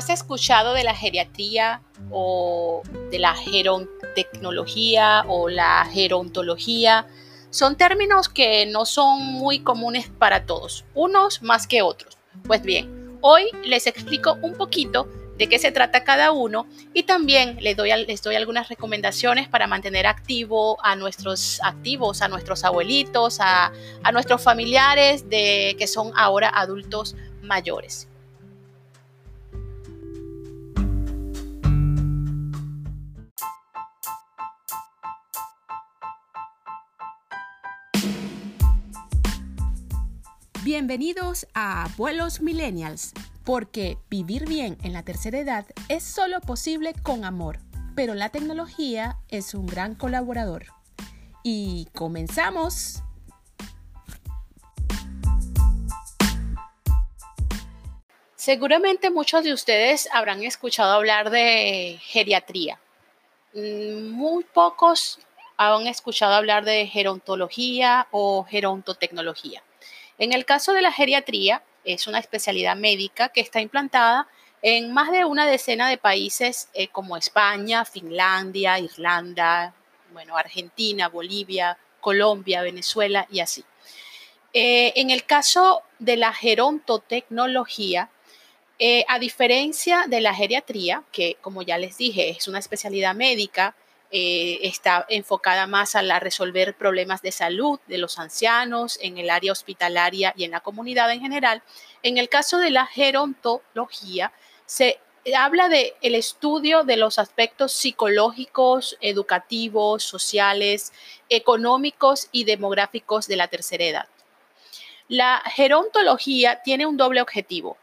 ¿Has escuchado de la geriatría o de la gerontecnología o la gerontología? Son términos que no son muy comunes para todos, unos más que otros. Pues bien, hoy les explico un poquito de qué se trata cada uno y también les doy, algunas recomendaciones para mantener activo a nuestros activos, a nuestros abuelitos, a, a nuestros familiares de, que son ahora adultos mayores. Bienvenidos a Abuelos Millennials, porque vivir bien en la tercera edad es solo posible con amor, pero la tecnología es un gran colaborador. Y comenzamos. Seguramente muchos de ustedes habrán escuchado hablar de geriatría. Mm, muy pocos han escuchado hablar de gerontología o gerontotecnología. En el caso de la geriatría, es una especialidad médica que está implantada en más de una decena de países eh, como España, Finlandia, Irlanda, bueno, Argentina, Bolivia, Colombia, Venezuela y así. Eh, en el caso de la gerontotecnología, eh, a diferencia de la geriatría, que como ya les dije es una especialidad médica eh, está enfocada más a la resolver problemas de salud de los ancianos en el área hospitalaria y en la comunidad en general. En el caso de la gerontología, se habla de el estudio de los aspectos psicológicos, educativos, sociales, económicos y demográficos de la tercera edad. La gerontología tiene un doble objetivo.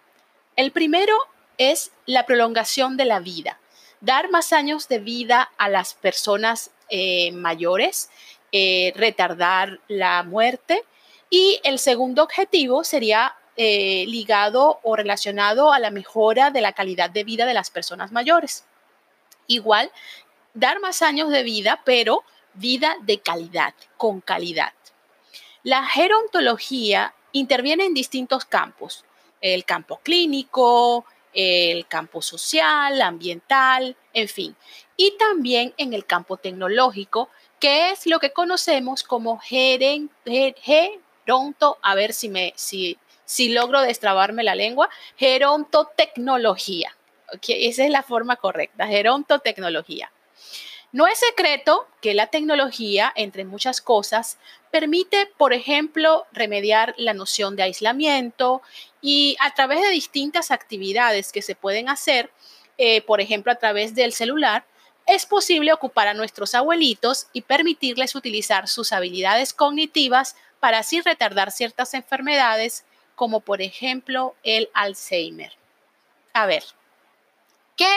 El primero es la prolongación de la vida dar más años de vida a las personas eh, mayores, eh, retardar la muerte. Y el segundo objetivo sería eh, ligado o relacionado a la mejora de la calidad de vida de las personas mayores. Igual, dar más años de vida, pero vida de calidad, con calidad. La gerontología interviene en distintos campos, el campo clínico, el campo social, ambiental, en fin. Y también en el campo tecnológico, que es lo que conocemos como geronto, a ver si, me, si, si logro destrabarme la lengua, gerontotecnología. Okay, esa es la forma correcta, gerontotecnología. No es secreto que la tecnología, entre muchas cosas, permite, por ejemplo, remediar la noción de aislamiento y a través de distintas actividades que se pueden hacer, eh, por ejemplo, a través del celular, es posible ocupar a nuestros abuelitos y permitirles utilizar sus habilidades cognitivas para así retardar ciertas enfermedades, como por ejemplo el Alzheimer. A ver, ¿qué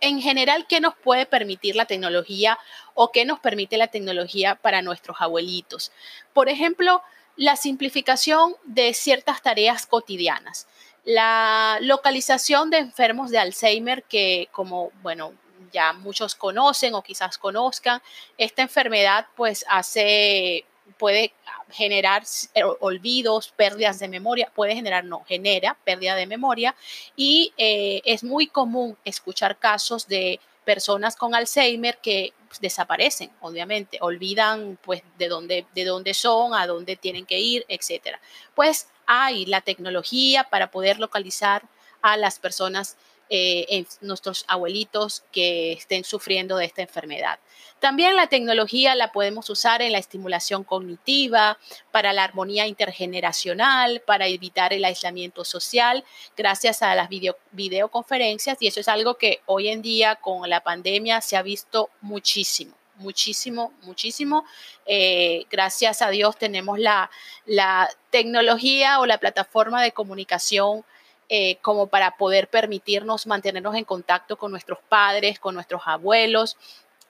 en general, ¿qué nos puede permitir la tecnología o qué nos permite la tecnología para nuestros abuelitos? Por ejemplo, la simplificación de ciertas tareas cotidianas, la localización de enfermos de Alzheimer que, como, bueno, ya muchos conocen o quizás conozcan, esta enfermedad pues hace puede generar eh, olvidos, pérdidas de memoria, puede generar, no, genera pérdida de memoria y eh, es muy común escuchar casos de personas con Alzheimer que desaparecen, obviamente, olvidan pues de dónde, de dónde son, a dónde tienen que ir, etcétera. Pues hay la tecnología para poder localizar a las personas eh, en nuestros abuelitos que estén sufriendo de esta enfermedad. También la tecnología la podemos usar en la estimulación cognitiva, para la armonía intergeneracional, para evitar el aislamiento social, gracias a las videoconferencias. Y eso es algo que hoy en día con la pandemia se ha visto muchísimo muchísimo, muchísimo. Eh, gracias a Dios tenemos la, la, tecnología o la plataforma de comunicación eh, como para poder permitirnos mantenernos en contacto con nuestros padres, con nuestros abuelos,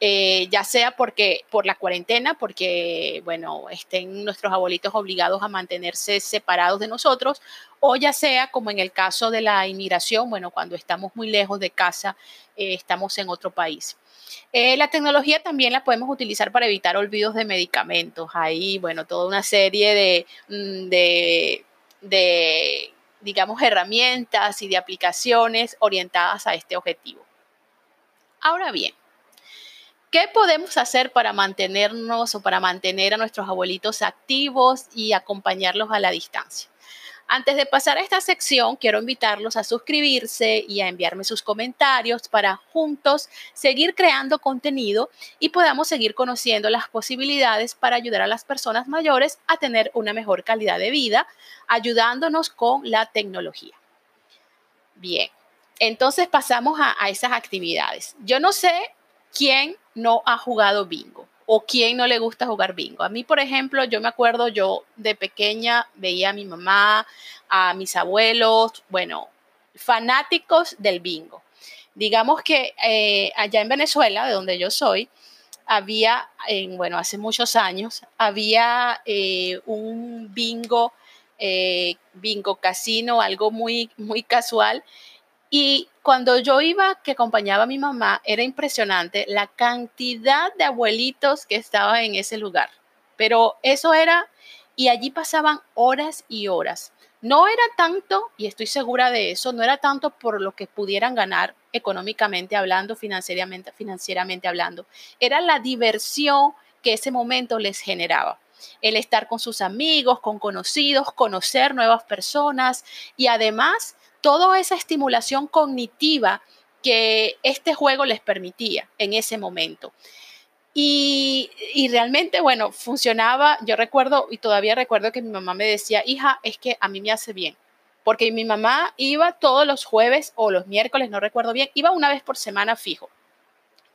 eh, ya sea porque por la cuarentena, porque bueno, estén nuestros abuelitos obligados a mantenerse separados de nosotros, o ya sea como en el caso de la inmigración, bueno, cuando estamos muy lejos de casa, eh, estamos en otro país. la tecnología también la podemos utilizar para evitar olvidos de medicamentos. Ahí, bueno, toda una serie de, mm, de digamos, herramientas y de aplicaciones orientadas a este objetivo. Ahora bien, ¿qué podemos hacer para mantenernos o para mantener a nuestros abuelitos activos y acompañarlos a la distancia? Antes de pasar a esta sección, quiero invitarlos a suscribirse y a enviarme sus comentarios para juntos seguir creando contenido y podamos seguir conociendo las posibilidades para ayudar a las personas mayores a tener una mejor calidad de vida, ayudándonos con la tecnología. Bien, entonces pasamos a, esas actividades. Yo no sé quién no ha jugado bingo o quién no le gusta jugar bingo. A mí, por ejemplo, yo me acuerdo, yo de pequeña veía a mi mamá, a mis abuelos, bueno, fanáticos del bingo. Digamos que eh, allá en Venezuela, de donde yo soy, había, en, bueno, hace muchos años, había eh, un bingo, eh, bingo casino, algo muy, muy casual, y cuando yo iba, que acompañaba a mi mamá, era impresionante la cantidad de abuelitos que estaban en ese lugar. Pero eso era, y allí pasaban horas y horas. No era tanto, y estoy segura de eso, no era tanto por lo que pudieran ganar económicamente hablando, financieramente, financieramente hablando. Era la diversión que ese momento les generaba el estar con sus amigos, con conocidos, conocer nuevas personas y además toda esa estimulación cognitiva que este juego les permitía en ese momento. Y, realmente, bueno, funcionaba. Yo recuerdo y todavía recuerdo que mi mamá me decía, hija, es que a mí me hace bien. Porque mi mamá iba todos los jueves o los miércoles, no recuerdo bien, iba una vez por semana fijo.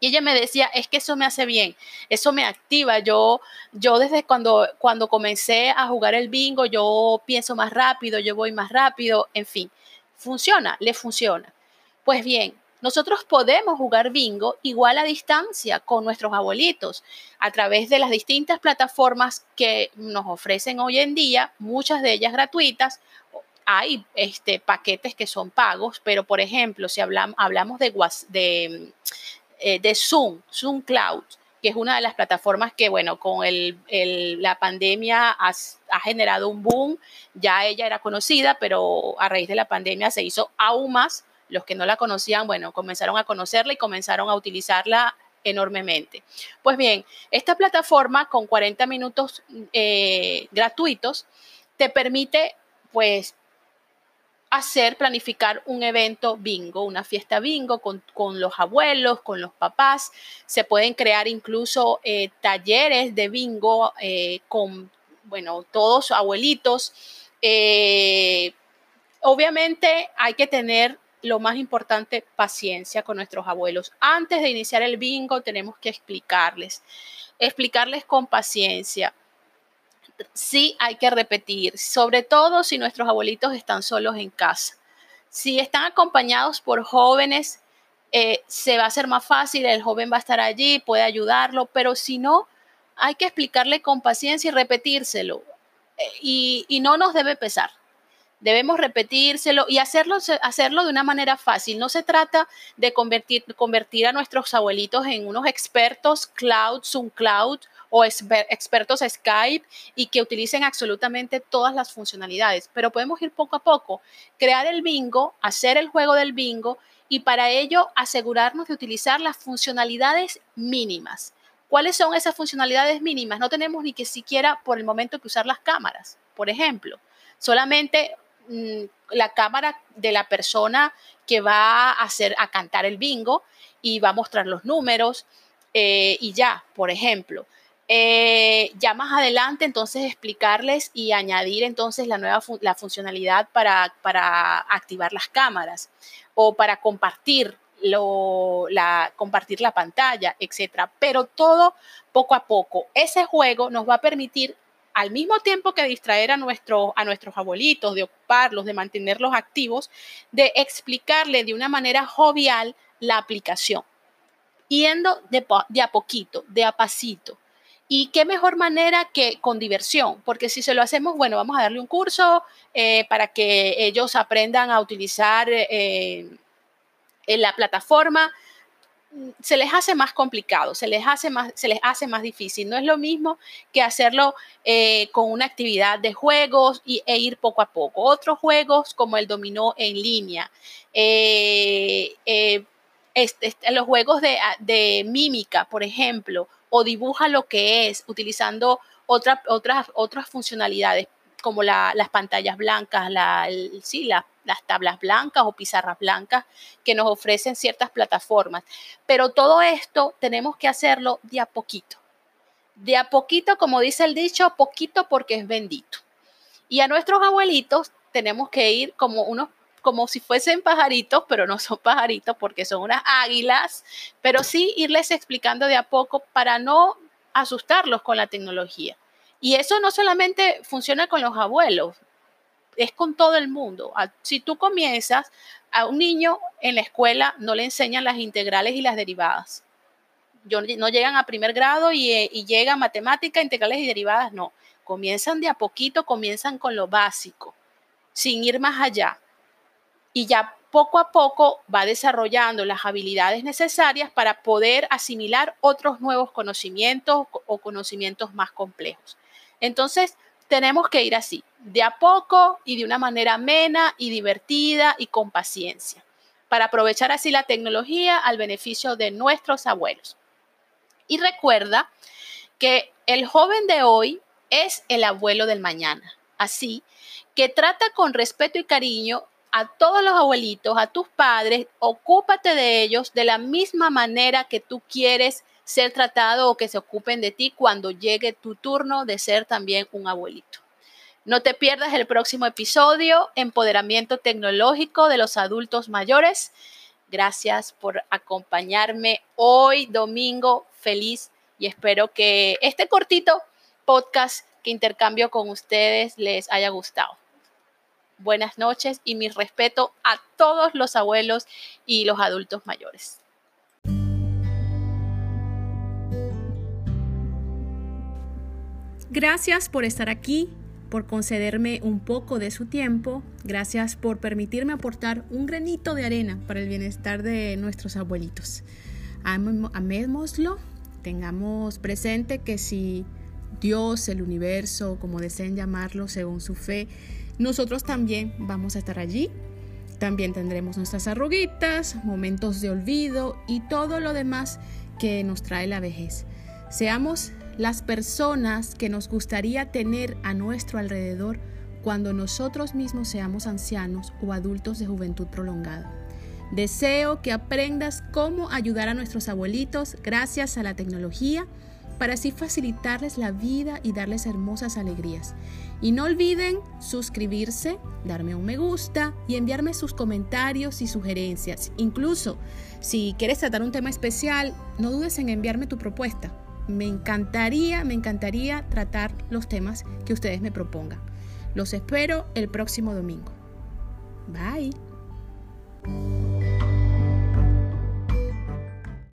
Y ella me decía, es que eso me hace bien, eso me activa. Yo, yo desde cuando, cuando comencé a jugar el bingo, yo pienso más rápido, yo voy más rápido, en fin. Funciona, le funciona. Pues bien, nosotros podemos jugar bingo igual a distancia con nuestros abuelitos a través de las distintas plataformas que nos ofrecen hoy en día, muchas de ellas gratuitas. Hay este, paquetes que son pagos, pero por ejemplo, si hablamos, de, eh, de Zoom, Zoom Cloud, que es una de las plataformas que, bueno, con el, la pandemia ha, generado un boom. Ya ella era conocida, pero a raíz de la pandemia se hizo aún más. Los que no la conocían, bueno, comenzaron a conocerla y comenzaron a utilizarla enormemente. Pues bien, esta plataforma con 40 minutos eh, gratuitos te permite, pues, hacer, planificar un evento bingo, una fiesta bingo con, los abuelos, con los papás. Se pueden crear incluso eh, talleres de bingo eh, con, bueno, todos abuelitos. Eh, obviamente hay que tener lo más importante, paciencia con nuestros abuelos. Antes de iniciar el bingo tenemos que explicarles, explicarles con paciencia sí hay que repetir, sobre todo si nuestros abuelitos están solos en casa. Si están acompañados por jóvenes, eh, se va a hacer más fácil, el joven va a estar allí, puede ayudarlo, pero si no, hay que explicarle con paciencia y repetírselo. Eh, y, no nos debe pesar. Debemos repetírselo y hacerlo, hacerlo de una manera fácil. No se trata de convertir, convertir a nuestros abuelitos en unos expertos cloud, Zoom cloud o expertos Skype y que utilicen absolutamente todas las funcionalidades. Pero podemos ir poco a poco, crear el bingo, hacer el juego del bingo y para ello asegurarnos de utilizar las funcionalidades mínimas. ¿Cuáles son esas funcionalidades mínimas? No tenemos ni que siquiera por el momento que usar las cámaras, por ejemplo. Solamente la cámara de la persona que va a hacer a cantar el bingo y va a mostrar los números eh, y ya, por ejemplo. Eh, ya más adelante, entonces, explicarles y añadir entonces la nueva la funcionalidad para, para activar las cámaras o para compartir la, compartir la pantalla, etcétera. Pero todo poco a poco. Ese juego nos va a permitir, al mismo tiempo que distraer a, a nuestros abuelitos, de ocuparlos, de mantenerlos activos, de explicarle de una manera jovial la aplicación, yendo de, a poquito, de a pasito. Y qué mejor manera que con diversión, porque si se lo hacemos, bueno, vamos a darle un curso eh, para que ellos aprendan a utilizar eh, la plataforma. Se les hace más complicado, se les hace más, se les hace más difícil. No es lo mismo que hacerlo eh, con una actividad de juegos y, e ir poco a poco. Otros juegos como el dominó en línea, este, los juegos de, de, mímica, por ejemplo, o dibuja lo que es utilizando otras otras, funcionalidades como las pantallas blancas, la, sí, las tablas blancas o pizarras blancas que nos ofrecen ciertas plataformas. Pero todo esto tenemos que hacerlo de a poquito. De a poquito, como dice el dicho, poquito porque es bendito. Y a nuestros abuelitos tenemos que ir como unos como si fuesen pajaritos, pero no son pajaritos porque son unas águilas, pero sí irles explicando de a poco para no asustarlos con la tecnología. Y eso no solamente funciona con los abuelos, es con todo el mundo. Si tú comienzas a un niño en la escuela, no le enseñan las integrales y las derivadas. no llegan a primer grado y, eh, y llegan matemática, integrales y derivadas, no. Comienzan de a poquito, comienzan con lo básico, sin ir más allá. Y ya poco a poco va desarrollando las habilidades necesarias para poder asimilar otros nuevos conocimientos o conocimientos más complejos. Entonces, tenemos que ir así, de a poco y de una manera amena y divertida y con paciencia, para aprovechar así la tecnología al beneficio de nuestros abuelos. Y recuerda que el joven de hoy es el abuelo del mañana. Así que trata con respeto y cariño a todos los abuelitos, a tus padres, ocúpate de ellos de la misma manera que tú quieres ser tratado o que se ocupen de ti cuando llegue tu turno de ser también un abuelito. No te pierdas el próximo episodio, Empoderamiento Tecnológico de los Adultos Mayores. Gracias por acompañarme hoy, domingo, feliz y espero que este cortito podcast que intercambio con ustedes les haya gustado. Buenas noches y mi respeto a todos los abuelos y los adultos mayores. Gracias por estar aquí, por concederme un poco de su tiempo. Gracias por permitirme aportar un granito de arena para el bienestar de nuestros abuelitos. Amémoslo, tengamos presente que si Dios, el universo, como deseen llamarlo según su fe, nosotros también vamos a estar allí. También tendremos nuestras arruguitas, momentos de olvido y todo lo demás que nos trae la vejez. Seamos las personas que nos gustaría tener a nuestro alrededor cuando nosotros mismos seamos ancianos o adultos de juventud prolongada. Deseo que aprendas cómo ayudar a nuestros abuelitos gracias a la tecnología para así facilitarles la vida y darles hermosas alegrías. Y no olviden suscribirse, darme un me gusta y enviarme sus comentarios y sugerencias. Incluso si quieres tratar un tema especial, no dudes en enviarme tu propuesta me encantaría, me encantaría tratar los temas que ustedes me propongan. Los espero el próximo domingo. Bye.